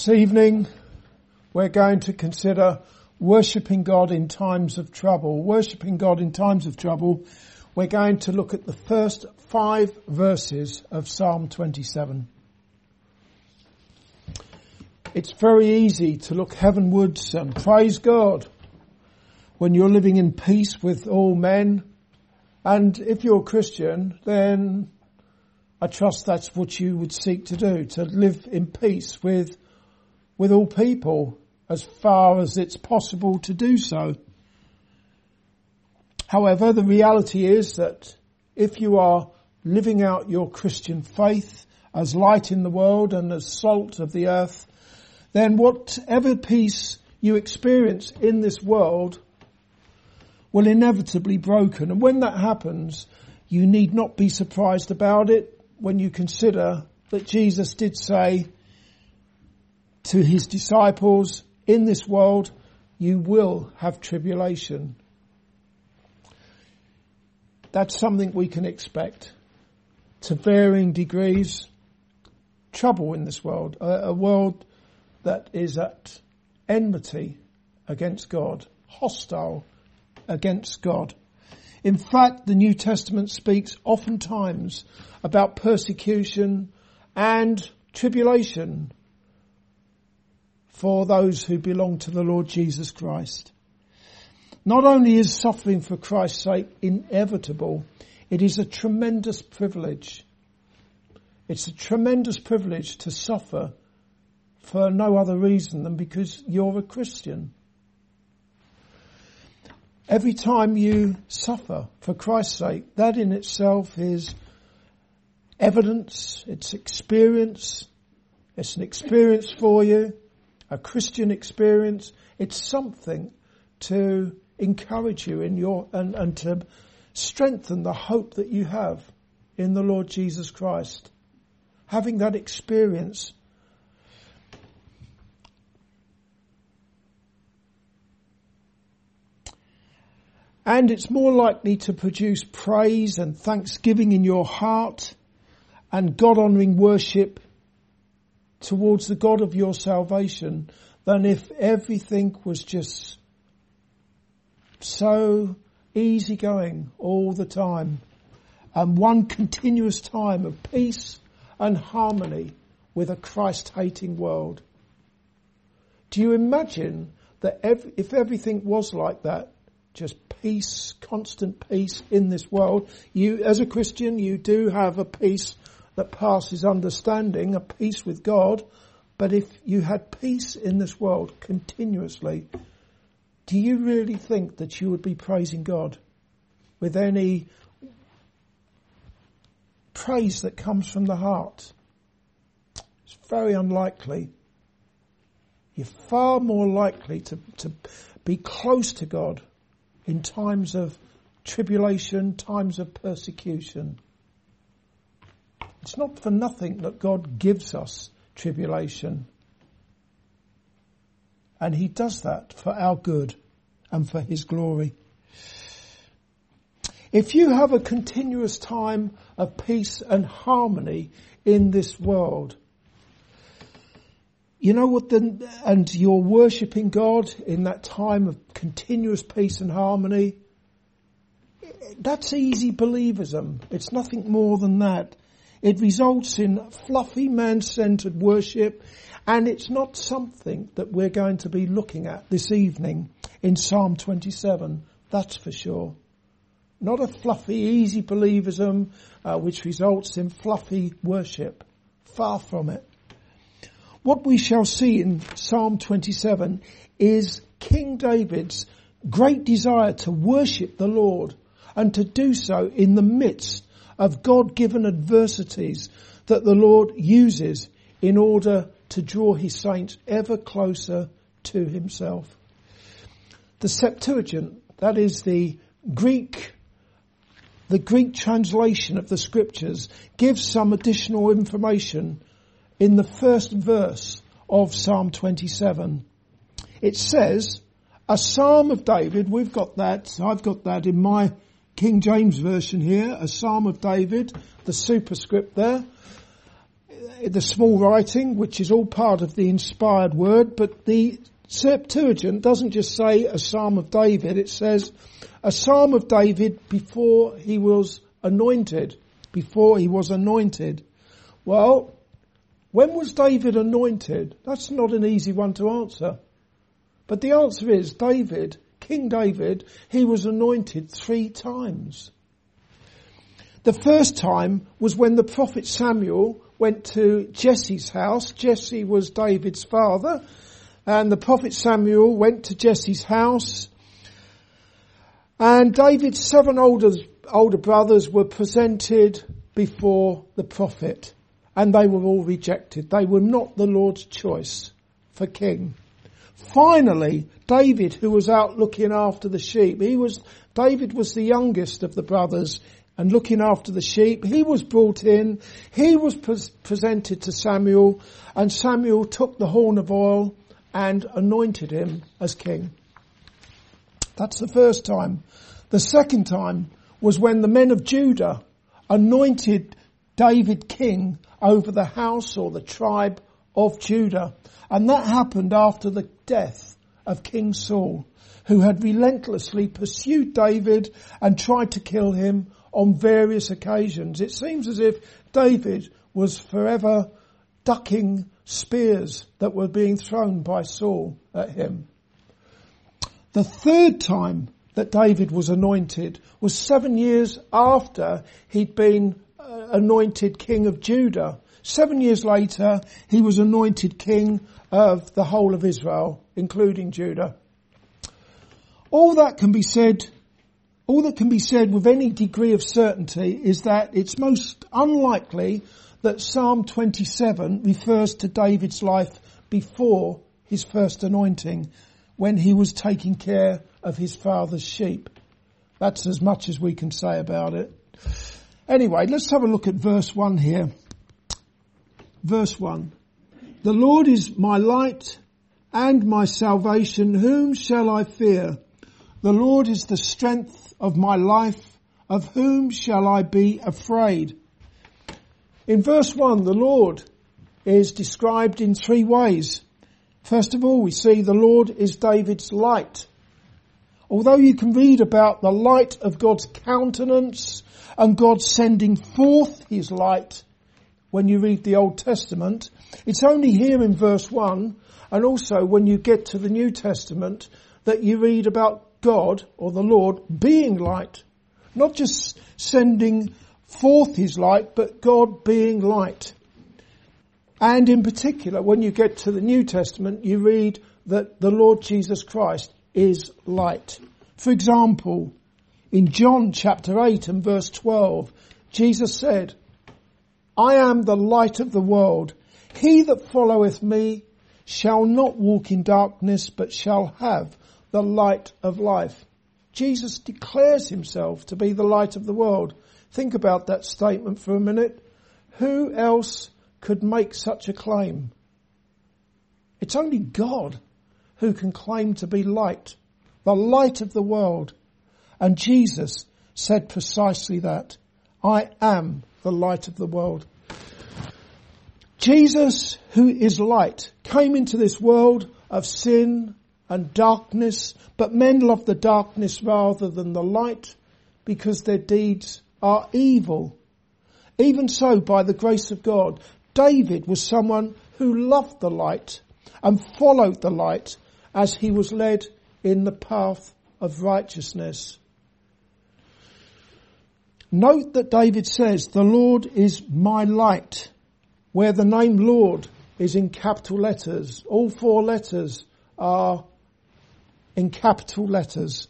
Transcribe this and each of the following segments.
This evening, we're going to consider worshipping God in times of trouble. Worshipping God in times of trouble. We're going to look at the first five verses of Psalm 27. It's very easy to look heavenwards and praise God when you're living in peace with all men. And if you're a Christian, then I trust that's what you would seek to do, to live in peace with, with all people as far as it's possible to do so. However, the reality is that if you are living out your Christian faith as light in the world and as salt of the earth, then whatever peace you experience in this world will inevitably broken. And when that happens, you need not be surprised about it when you consider that Jesus did say to his disciples, in this world you will have tribulation. That's something we can expect to varying degrees. Trouble in this world, a, a world that is at enmity against God, hostile against God. In fact, the New Testament speaks oftentimes about persecution and tribulation for those who belong to the Lord Jesus Christ. Not only is suffering for Christ's sake inevitable, it is a tremendous privilege. It's a tremendous privilege to suffer for no other reason than because you're a Christian. Every time you suffer for Christ's sake, that in itself is evidence, it's experience, it's an experience for you, a Christian experience. It's something to encourage you in your, and, and to strengthen the hope that you have in the Lord Jesus Christ. Having that experience And it's more likely to produce praise and thanksgiving in your heart and God honoring worship towards the God of your salvation than if everything was just so easygoing all the time and one continuous time of peace and harmony with a Christ hating world. Do you imagine that if everything was like that, just peace, constant peace in this world. You, as a Christian, you do have a peace that passes understanding, a peace with God. But if you had peace in this world continuously, do you really think that you would be praising God with any praise that comes from the heart? It's very unlikely. You're far more likely to, to be close to God in times of tribulation, times of persecution. It's not for nothing that God gives us tribulation. And He does that for our good and for His glory. If you have a continuous time of peace and harmony in this world, you know what the, and you're worshipping God in that time of continuous peace and harmony. That's easy believism. It's nothing more than that. It results in fluffy man-centered worship and it's not something that we're going to be looking at this evening in Psalm 27. That's for sure. Not a fluffy, easy believism, uh, which results in fluffy worship. Far from it. What we shall see in Psalm 27 is King David's great desire to worship the Lord and to do so in the midst of God-given adversities that the Lord uses in order to draw his saints ever closer to himself. The Septuagint, that is the Greek, the Greek translation of the scriptures gives some additional information in the first verse of Psalm 27. It says, a Psalm of David, we've got that, I've got that in my King James version here, a Psalm of David, the superscript there. the small writing, which is all part of the inspired word, but the Septuagint doesn't just say a Psalm of David, it says a Psalm of David before he was anointed, before he was anointed. Well, when was David anointed? That's not an easy one to answer. But the answer is David, King David, he was anointed three times. The first time was when the prophet Samuel went to Jesse's house. Jesse was David's father and the prophet Samuel went to Jesse's house and David's seven older, older brothers were presented before the prophet and they were all rejected. They were not the Lord's choice for king. Finally, David, who was out looking after the sheep, he was, David was the youngest of the brothers and looking after the sheep. He was brought in. He was pre- presented to Samuel and Samuel took the horn of oil and anointed him as king. That's the first time. The second time was when the men of Judah anointed David king over the house or the tribe of Judah. And that happened after the death of King Saul, who had relentlessly pursued David and tried to kill him on various occasions. It seems as if David was forever ducking spears that were being thrown by Saul at him. The third time that David was anointed was seven years after he'd been uh, anointed king of Judah. Seven years later, he was anointed king of the whole of Israel, including Judah. All that can be said, all that can be said with any degree of certainty is that it's most unlikely that Psalm 27 refers to David's life before his first anointing when he was taking care of his father's sheep. That's as much as we can say about it. Anyway, let's have a look at verse 1 here. Verse 1. The Lord is my light and my salvation. Whom shall I fear? The Lord is the strength of my life. Of whom shall I be afraid? In verse 1, the Lord is described in three ways. First of all, we see the Lord is David's light. Although you can read about the light of God's countenance and God sending forth his light when you read the Old Testament, it's only here in verse 1 and also when you get to the New Testament that you read about God or the Lord being light. Not just sending forth his light, but God being light. And in particular, when you get to the New Testament, you read that the Lord Jesus Christ is light. For example, in John chapter 8 and verse 12, Jesus said, I am the light of the world. He that followeth me shall not walk in darkness, but shall have the light of life. Jesus declares himself to be the light of the world. Think about that statement for a minute. Who else could make such a claim? It's only God who can claim to be light, the light of the world. And Jesus said precisely that. I am the light of the world. Jesus, who is light, came into this world of sin and darkness, but men love the darkness rather than the light because their deeds are evil. Even so, by the grace of God, David was someone who loved the light and followed the light as he was led in the path of righteousness. Note that David says, the Lord is my light, where the name Lord is in capital letters. All four letters are in capital letters.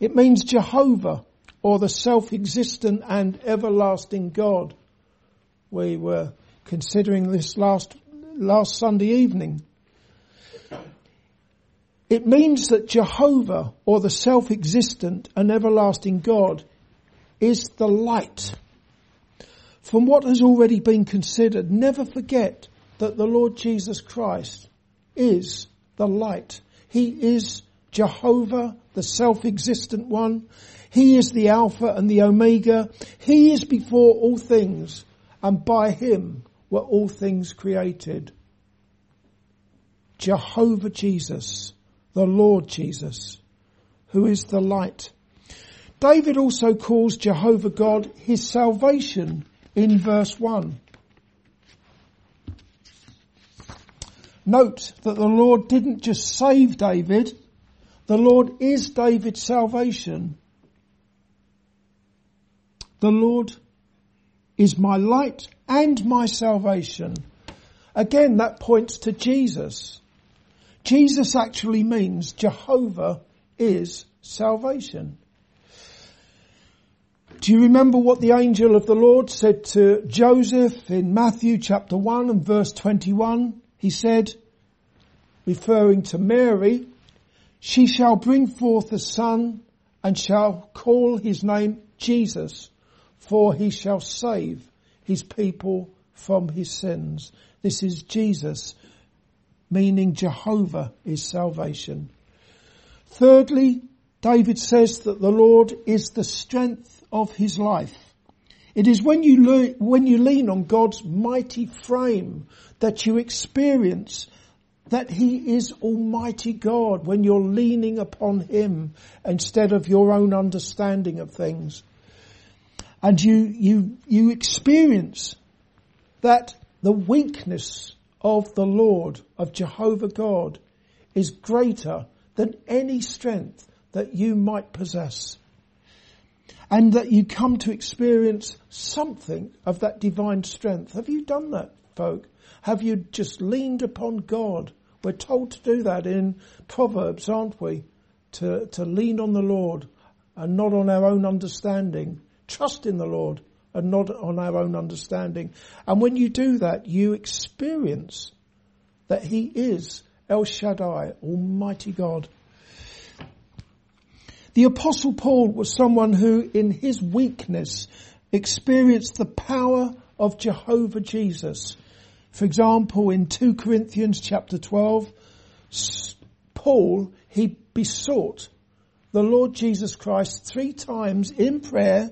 It means Jehovah, or the self-existent and everlasting God. We were considering this last, last Sunday evening. It means that Jehovah or the self-existent and everlasting God is the light. From what has already been considered, never forget that the Lord Jesus Christ is the light. He is Jehovah, the self-existent one. He is the Alpha and the Omega. He is before all things and by Him were all things created. Jehovah Jesus, the Lord Jesus, who is the light. David also calls Jehovah God his salvation in verse 1. Note that the Lord didn't just save David, the Lord is David's salvation. The Lord is my light and my salvation. Again, that points to Jesus. Jesus actually means Jehovah is salvation. Do you remember what the angel of the Lord said to Joseph in Matthew chapter 1 and verse 21? He said, referring to Mary, she shall bring forth a son and shall call his name Jesus, for he shall save his people from his sins. This is Jesus, meaning Jehovah is salvation. Thirdly, David says that the Lord is the strength of his life. It is when you, learn, when you lean on God's mighty frame that you experience that He is Almighty God when you're leaning upon Him instead of your own understanding of things. And you, you, you experience that the weakness of the Lord, of Jehovah God, is greater than any strength that you might possess. And that you come to experience something of that divine strength. Have you done that, folk? Have you just leaned upon God we're told to do that in Proverbs, aren't we? To, to lean on the Lord and not on our own understanding. Trust in the Lord and not on our own understanding. And when you do that, you experience that He is El Shaddai, Almighty God. The apostle Paul was someone who in his weakness experienced the power of Jehovah Jesus for example, in 2 Corinthians chapter 12, Paul, he besought the Lord Jesus Christ three times in prayer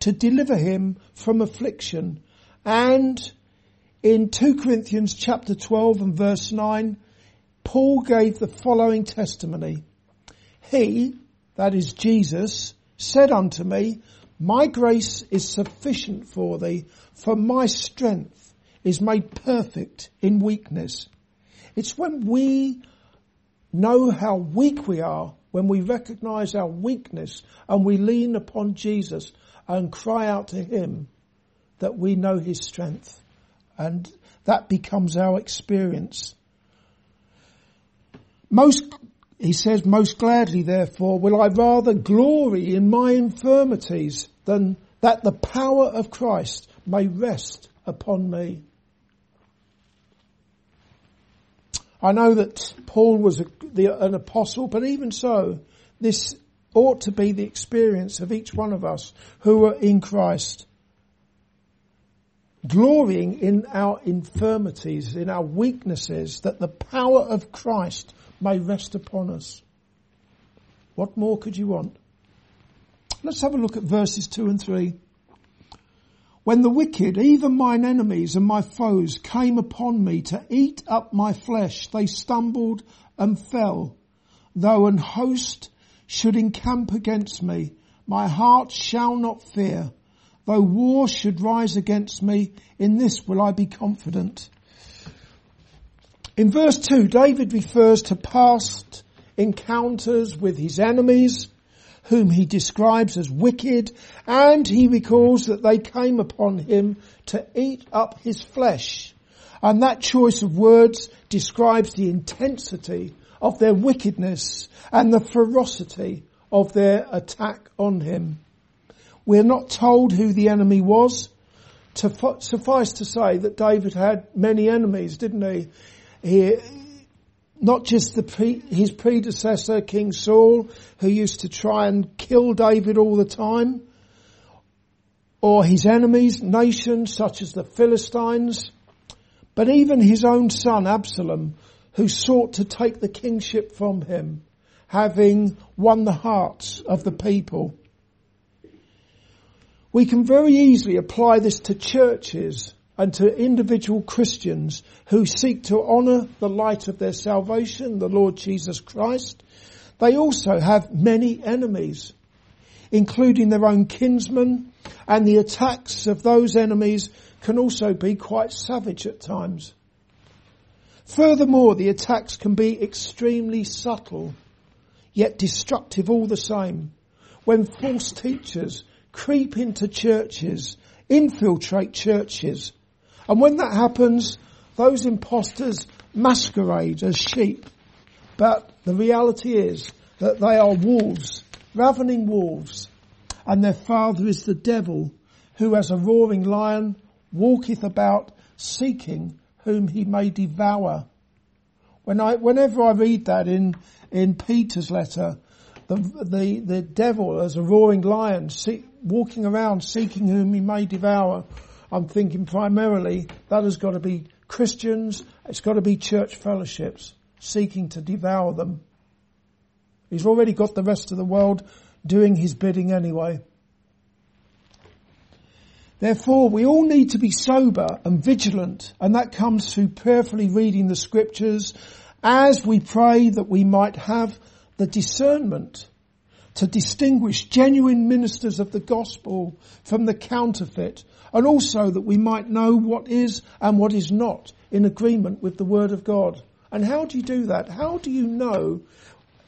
to deliver him from affliction. And in 2 Corinthians chapter 12 and verse 9, Paul gave the following testimony. He, that is Jesus, said unto me, My grace is sufficient for thee, for my strength is made perfect in weakness. It's when we know how weak we are, when we recognize our weakness and we lean upon Jesus and cry out to Him that we know His strength. And that becomes our experience. Most, he says, most gladly therefore will I rather glory in my infirmities than that the power of Christ may rest upon me. I know that Paul was a, the, an apostle, but even so, this ought to be the experience of each one of us who are in Christ. Glorying in our infirmities, in our weaknesses, that the power of Christ may rest upon us. What more could you want? Let's have a look at verses two and three. When the wicked, even mine enemies and my foes, came upon me to eat up my flesh, they stumbled and fell. Though an host should encamp against me, my heart shall not fear. Though war should rise against me, in this will I be confident. In verse 2, David refers to past encounters with his enemies whom he describes as wicked, and he recalls that they came upon him to eat up his flesh. And that choice of words describes the intensity of their wickedness and the ferocity of their attack on him. We're not told who the enemy was. To suffice to say that David had many enemies, didn't he? He, not just the pre- his predecessor, King Saul, who used to try and kill David all the time, or his enemies, nations such as the Philistines, but even his own son Absalom, who sought to take the kingship from him, having won the hearts of the people. We can very easily apply this to churches and to individual Christians who seek to honour the light of their salvation, the Lord Jesus Christ, they also have many enemies, including their own kinsmen, and the attacks of those enemies can also be quite savage at times. Furthermore, the attacks can be extremely subtle, yet destructive all the same. When false teachers creep into churches, infiltrate churches, and when that happens, those impostors masquerade as sheep. But the reality is that they are wolves, ravening wolves, and their father is the devil, who as a roaring lion walketh about seeking whom he may devour. When I, whenever I read that in, in Peter's letter, the, the, the devil as a roaring lion see, walking around seeking whom he may devour, I'm thinking primarily that has got to be Christians, it's got to be church fellowships seeking to devour them. He's already got the rest of the world doing his bidding anyway. Therefore, we all need to be sober and vigilant, and that comes through prayerfully reading the scriptures as we pray that we might have the discernment to distinguish genuine ministers of the gospel from the counterfeit, and also that we might know what is and what is not in agreement with the word of God. And how do you do that? How do you know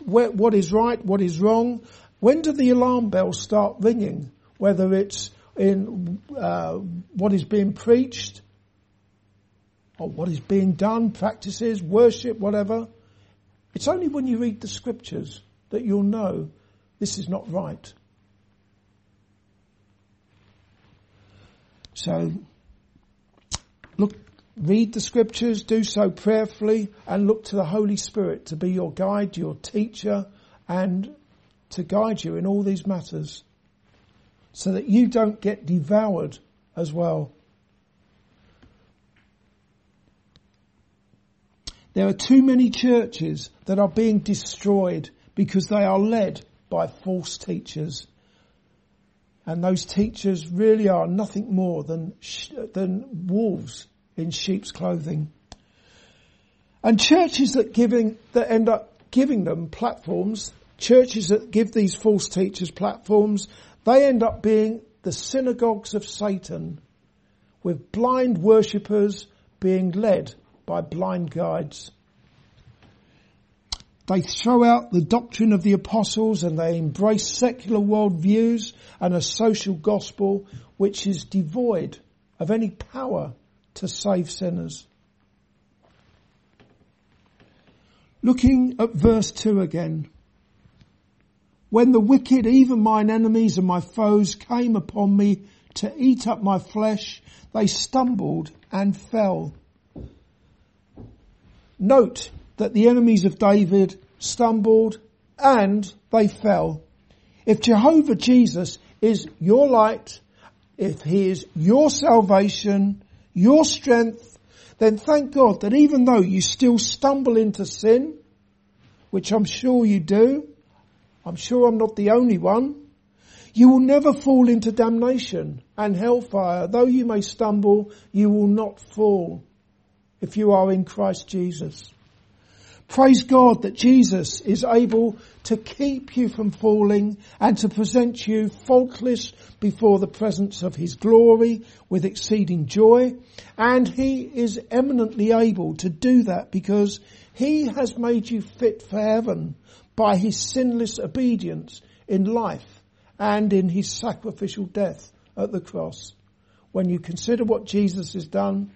where, what is right, what is wrong? When do the alarm bells start ringing? Whether it's in uh, what is being preached or what is being done, practices, worship, whatever. It's only when you read the scriptures that you'll know this is not right. So, look, read the scriptures, do so prayerfully, and look to the Holy Spirit to be your guide, your teacher, and to guide you in all these matters so that you don't get devoured as well. There are too many churches that are being destroyed because they are led by false teachers. And those teachers really are nothing more than, than wolves in sheep's clothing. And churches that giving, that end up giving them platforms, churches that give these false teachers platforms, they end up being the synagogues of Satan with blind worshippers being led by blind guides. They throw out the doctrine of the apostles and they embrace secular worldviews and a social gospel which is devoid of any power to save sinners. Looking at verse 2 again. When the wicked, even mine enemies and my foes came upon me to eat up my flesh, they stumbled and fell. Note that the enemies of David stumbled and they fell. If Jehovah Jesus is your light, if he is your salvation, your strength, then thank God that even though you still stumble into sin, which I'm sure you do, I'm sure I'm not the only one. You will never fall into damnation and hellfire. Though you may stumble, you will not fall if you are in Christ Jesus. Praise God that Jesus is able to keep you from falling and to present you faultless before the presence of His glory with exceeding joy. And He is eminently able to do that because He has made you fit for heaven by his sinless obedience in life and in his sacrificial death at the cross. When you consider what Jesus has done,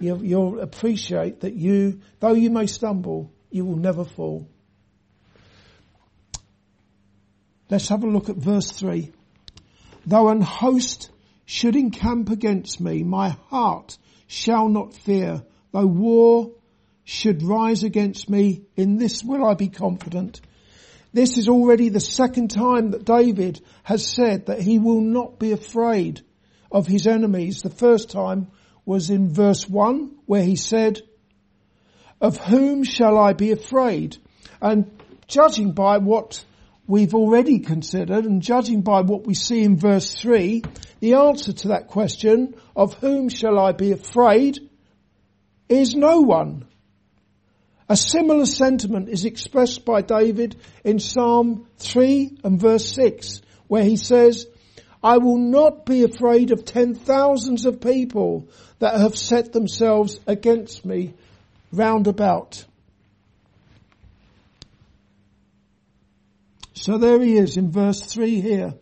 you'll, appreciate that you, though you may stumble, you will never fall. Let's have a look at verse 3. Though an host should encamp against me, my heart shall not fear. Though war should rise against me, in this will I be confident. This is already the second time that David has said that he will not be afraid of his enemies. The first time was in verse 1 where he said, of whom shall I be afraid? And judging by what we've already considered and judging by what we see in verse 3, the answer to that question of whom shall I be afraid is no one. A similar sentiment is expressed by David in Psalm 3 and verse 6 where he says, I will not be afraid of ten thousands of people that have set themselves against me round about. So there he is in verse 3 here.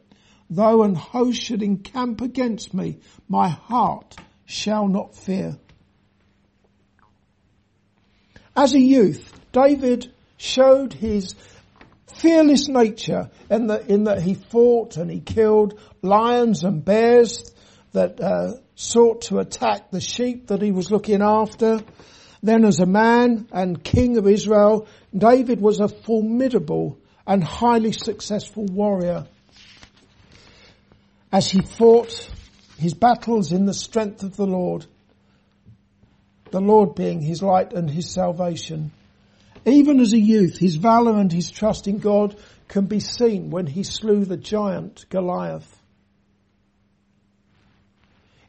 Though an host should encamp against me, my heart shall not fear. As a youth, David showed his fearless nature in that, in that he fought and he killed lions and bears that uh, sought to attack the sheep that he was looking after. Then as a man and king of Israel, David was a formidable and highly successful warrior. As he fought his battles in the strength of the Lord, the Lord being his light and his salvation. Even as a youth, his valour and his trust in God can be seen when he slew the giant Goliath.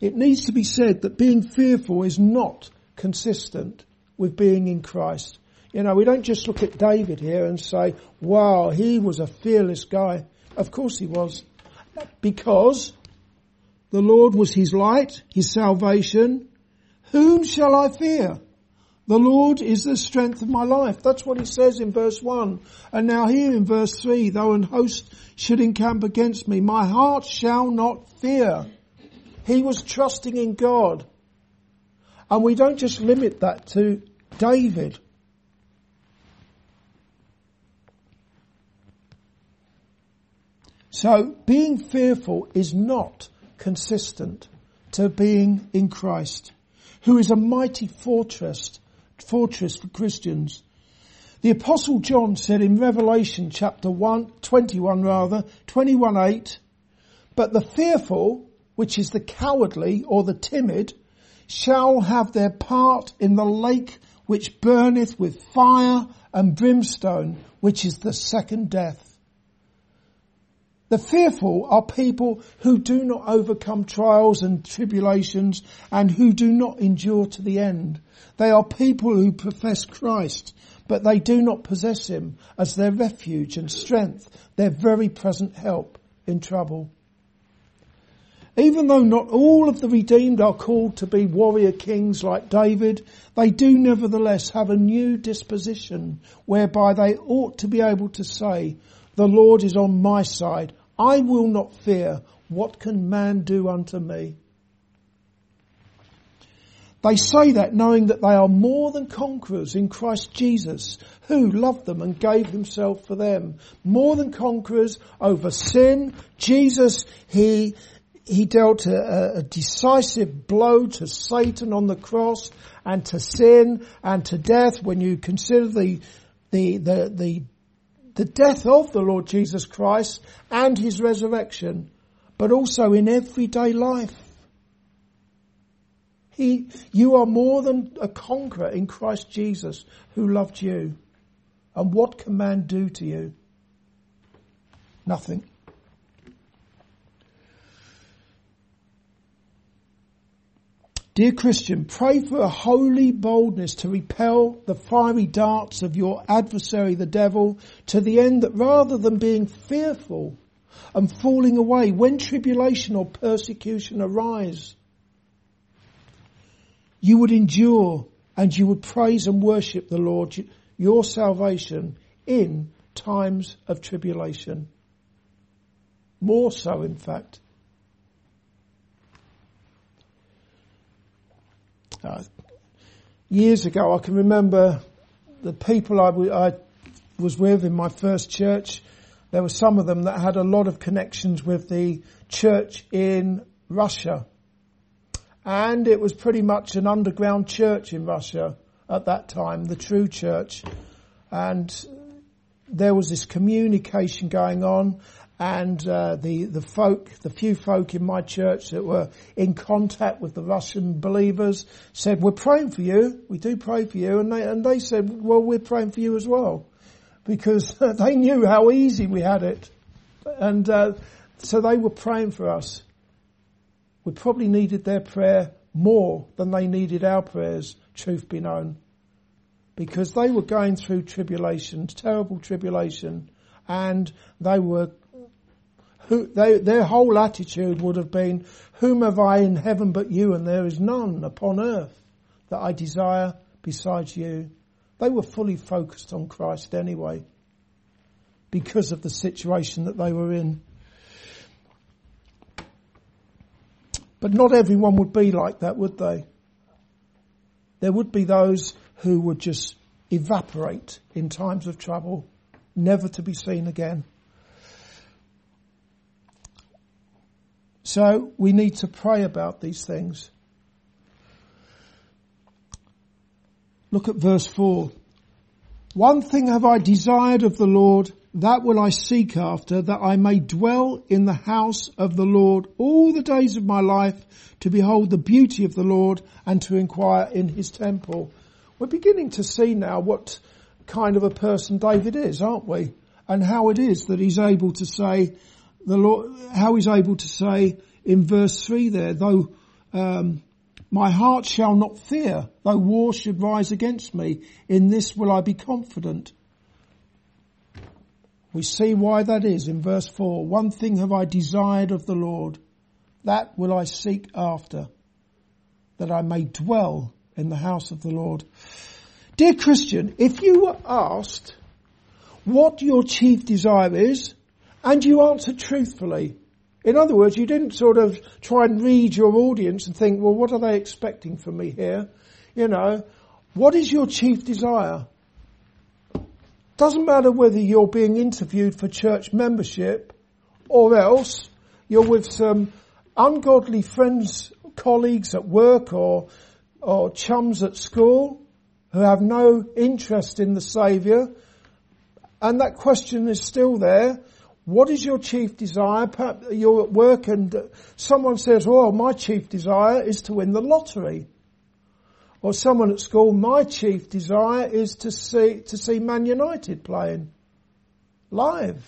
It needs to be said that being fearful is not consistent with being in Christ. You know, we don't just look at David here and say, wow, he was a fearless guy. Of course he was. Because the Lord was his light, his salvation. Whom shall I fear? The Lord is the strength of my life. That's what he says in verse 1. And now here in verse 3, though an host should encamp against me, my heart shall not fear. He was trusting in God. And we don't just limit that to David. So being fearful is not consistent to being in Christ, who is a mighty fortress, fortress for Christians. The apostle John said in Revelation chapter 1, 21 rather, 21 8, but the fearful which is the cowardly or the timid, shall have their part in the lake which burneth with fire and brimstone, which is the second death. The fearful are people who do not overcome trials and tribulations and who do not endure to the end. They are people who profess Christ, but they do not possess Him as their refuge and strength, their very present help in trouble. Even though not all of the redeemed are called to be warrior kings like David, they do nevertheless have a new disposition whereby they ought to be able to say, the Lord is on my side. I will not fear. What can man do unto me? They say that knowing that they are more than conquerors in Christ Jesus, who loved them and gave himself for them. More than conquerors over sin. Jesus, he he dealt a, a, decisive blow to Satan on the cross and to sin and to death when you consider the, the, the, the, the death of the Lord Jesus Christ and his resurrection, but also in everyday life. He, you are more than a conqueror in Christ Jesus who loved you. And what can man do to you? Nothing. Dear Christian, pray for a holy boldness to repel the fiery darts of your adversary, the devil, to the end that rather than being fearful and falling away when tribulation or persecution arise, you would endure and you would praise and worship the Lord, your salvation in times of tribulation. More so, in fact. Uh, years ago, I can remember the people I, was with in my first church. There were some of them that had a lot of connections with the church in Russia. And it was pretty much an underground church in Russia at that time, the true church. And there was this communication going on and uh, the the folk, the few folk in my church that were in contact with the Russian believers said, "We're praying for you. We do pray for you." And they and they said, "Well, we're praying for you as well." because they knew how easy we had it. And uh, so they were praying for us. We probably needed their prayer more than they needed our prayers, truth be known. Because they were going through tribulation, terrible tribulation, and they were who, they, their whole attitude would have been, whom have I in heaven but you and there is none upon earth that I desire besides you. They were fully focused on Christ anyway because of the situation that they were in. But not everyone would be like that, would they? There would be those who would just evaporate in times of trouble, never to be seen again. So we need to pray about these things. Look at verse 4. One thing have I desired of the Lord, that will I seek after, that I may dwell in the house of the Lord all the days of my life, to behold the beauty of the Lord and to inquire in his temple. We're beginning to see now what kind of a person David is, aren't we? And how it is that he's able to say, the Lord, how he's able to say in verse three there, though, um, my heart shall not fear, though war should rise against me. In this will I be confident. We see why that is in verse four. One thing have I desired of the Lord, that will I seek after, that I may dwell in the house of the Lord. Dear Christian, if you were asked what your chief desire is, and you answered truthfully. In other words, you didn't sort of try and read your audience and think, well, what are they expecting from me here? You know, what is your chief desire? Doesn't matter whether you're being interviewed for church membership or else you're with some ungodly friends, colleagues at work or, or chums at school who have no interest in the Saviour. And that question is still there. What is your chief desire? Perhaps You're at work and someone says, well, my chief desire is to win the lottery. Or someone at school, my chief desire is to see, to see Man United playing live.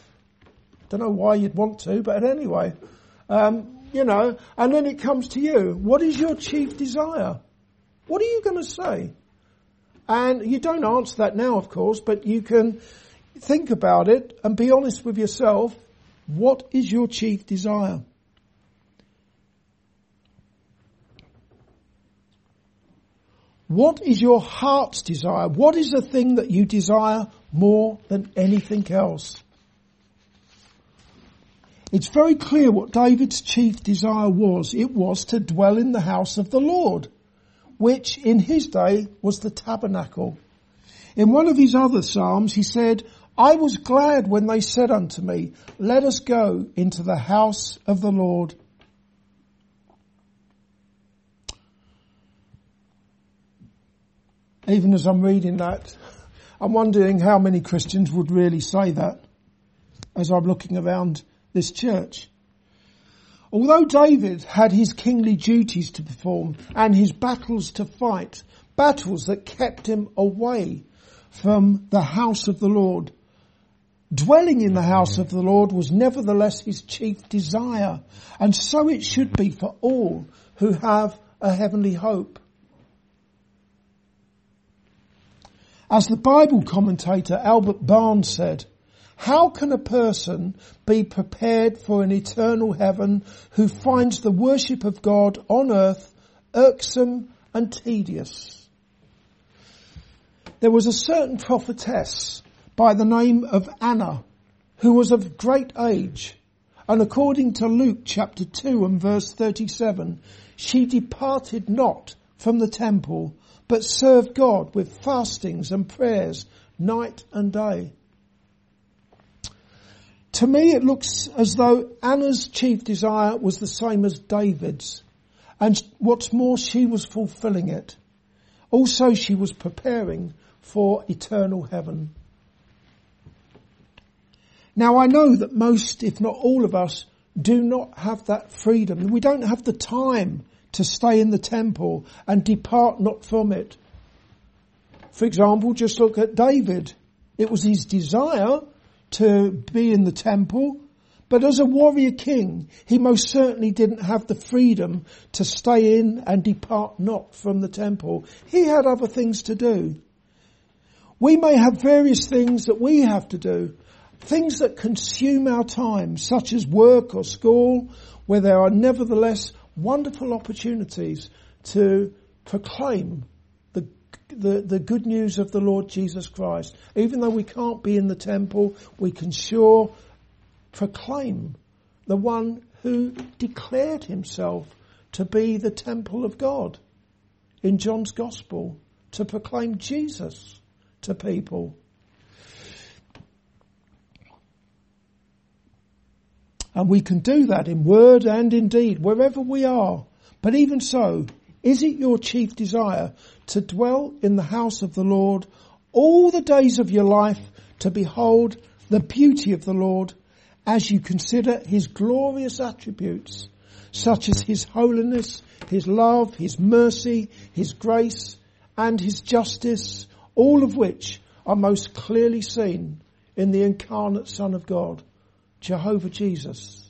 Don't know why you'd want to, but anyway, um, you know, and then it comes to you. What is your chief desire? What are you going to say? And you don't answer that now, of course, but you can think about it and be honest with yourself. What is your chief desire? What is your heart's desire? What is the thing that you desire more than anything else? It's very clear what David's chief desire was. It was to dwell in the house of the Lord, which in his day was the tabernacle. In one of his other psalms, he said, I was glad when they said unto me, let us go into the house of the Lord. Even as I'm reading that, I'm wondering how many Christians would really say that as I'm looking around this church. Although David had his kingly duties to perform and his battles to fight, battles that kept him away from the house of the Lord, Dwelling in the house of the Lord was nevertheless his chief desire, and so it should be for all who have a heavenly hope. As the Bible commentator Albert Barnes said, how can a person be prepared for an eternal heaven who finds the worship of God on earth irksome and tedious? There was a certain prophetess by the name of Anna, who was of great age. And according to Luke chapter 2 and verse 37, she departed not from the temple, but served God with fastings and prayers night and day. To me it looks as though Anna's chief desire was the same as David's. And what's more, she was fulfilling it. Also she was preparing for eternal heaven. Now I know that most, if not all of us, do not have that freedom. We don't have the time to stay in the temple and depart not from it. For example, just look at David. It was his desire to be in the temple, but as a warrior king, he most certainly didn't have the freedom to stay in and depart not from the temple. He had other things to do. We may have various things that we have to do, things that consume our time, such as work or school, where there are nevertheless wonderful opportunities to proclaim the, the, the good news of the Lord Jesus Christ. Even though we can't be in the temple, we can sure proclaim the one who declared himself to be the temple of God in John's gospel, to proclaim Jesus to people. And we can do that in word and in deed, wherever we are. But even so, is it your chief desire to dwell in the house of the Lord all the days of your life to behold the beauty of the Lord as you consider his glorious attributes, such as his holiness, his love, his mercy, his grace, and his justice, all of which are most clearly seen in the incarnate Son of God, Jehovah Jesus.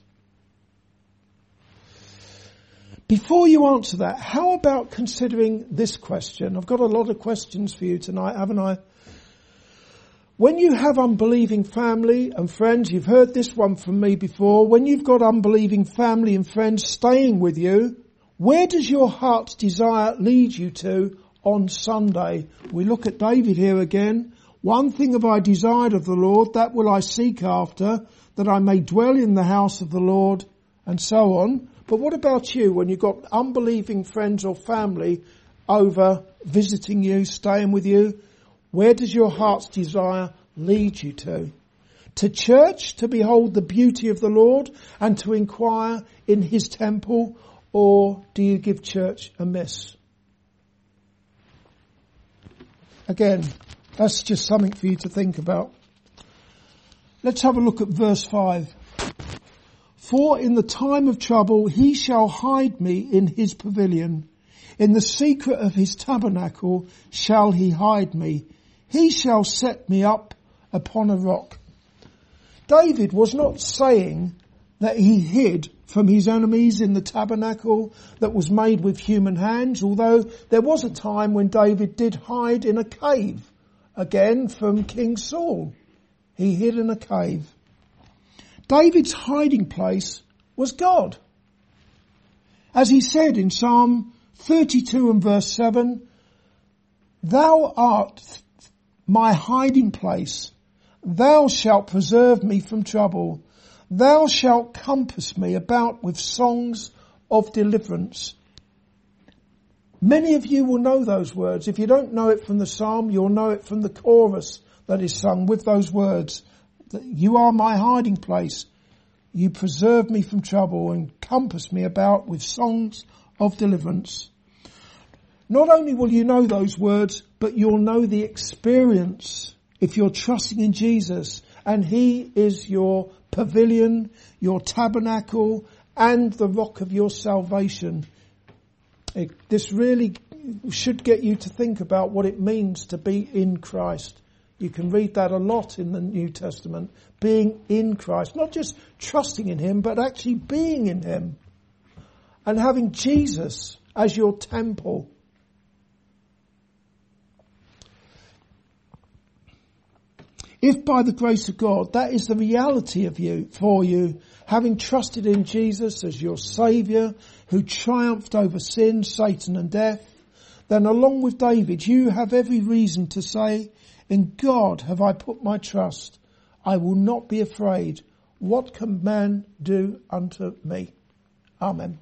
Before you answer that, how about considering this question? I've got a lot of questions for you tonight, haven't I? When you have unbelieving family and friends, you've heard this one from me before, when you've got unbelieving family and friends staying with you, where does your heart's desire lead you to on Sunday? We look at David here again. One thing have I desired of the Lord, that will I seek after, that I may dwell in the house of the Lord, and so on. But what about you when you've got unbelieving friends or family over visiting you, staying with you? Where does your heart's desire lead you to? To church to behold the beauty of the Lord and to inquire in his temple or do you give church a miss? Again, that's just something for you to think about. Let's have a look at verse 5. For in the time of trouble he shall hide me in his pavilion. In the secret of his tabernacle shall he hide me. He shall set me up upon a rock. David was not saying that he hid from his enemies in the tabernacle that was made with human hands, although there was a time when David did hide in a cave, again from King Saul. He hid in a cave. David's hiding place was God. As he said in Psalm 32 and verse 7, Thou art my hiding place. Thou shalt preserve me from trouble. Thou shalt compass me about with songs of deliverance. Many of you will know those words. If you don't know it from the psalm, you'll know it from the chorus that is sung with those words. that You are my hiding place. You preserve me from trouble and compass me about with songs of deliverance. Not only will you know those words, but you'll know the experience if you're trusting in Jesus and He is your pavilion, your tabernacle and the rock of your salvation. It, this really should get you to think about what it means to be in Christ. You can read that a lot in the New Testament. Being in Christ. Not just trusting in Him, but actually being in Him. And having Jesus as your temple If by the grace of God that is the reality of you, for you, having trusted in Jesus as your saviour who triumphed over sin, Satan and death, then along with David you have every reason to say, in God have I put my trust. I will not be afraid. What can man do unto me? Amen.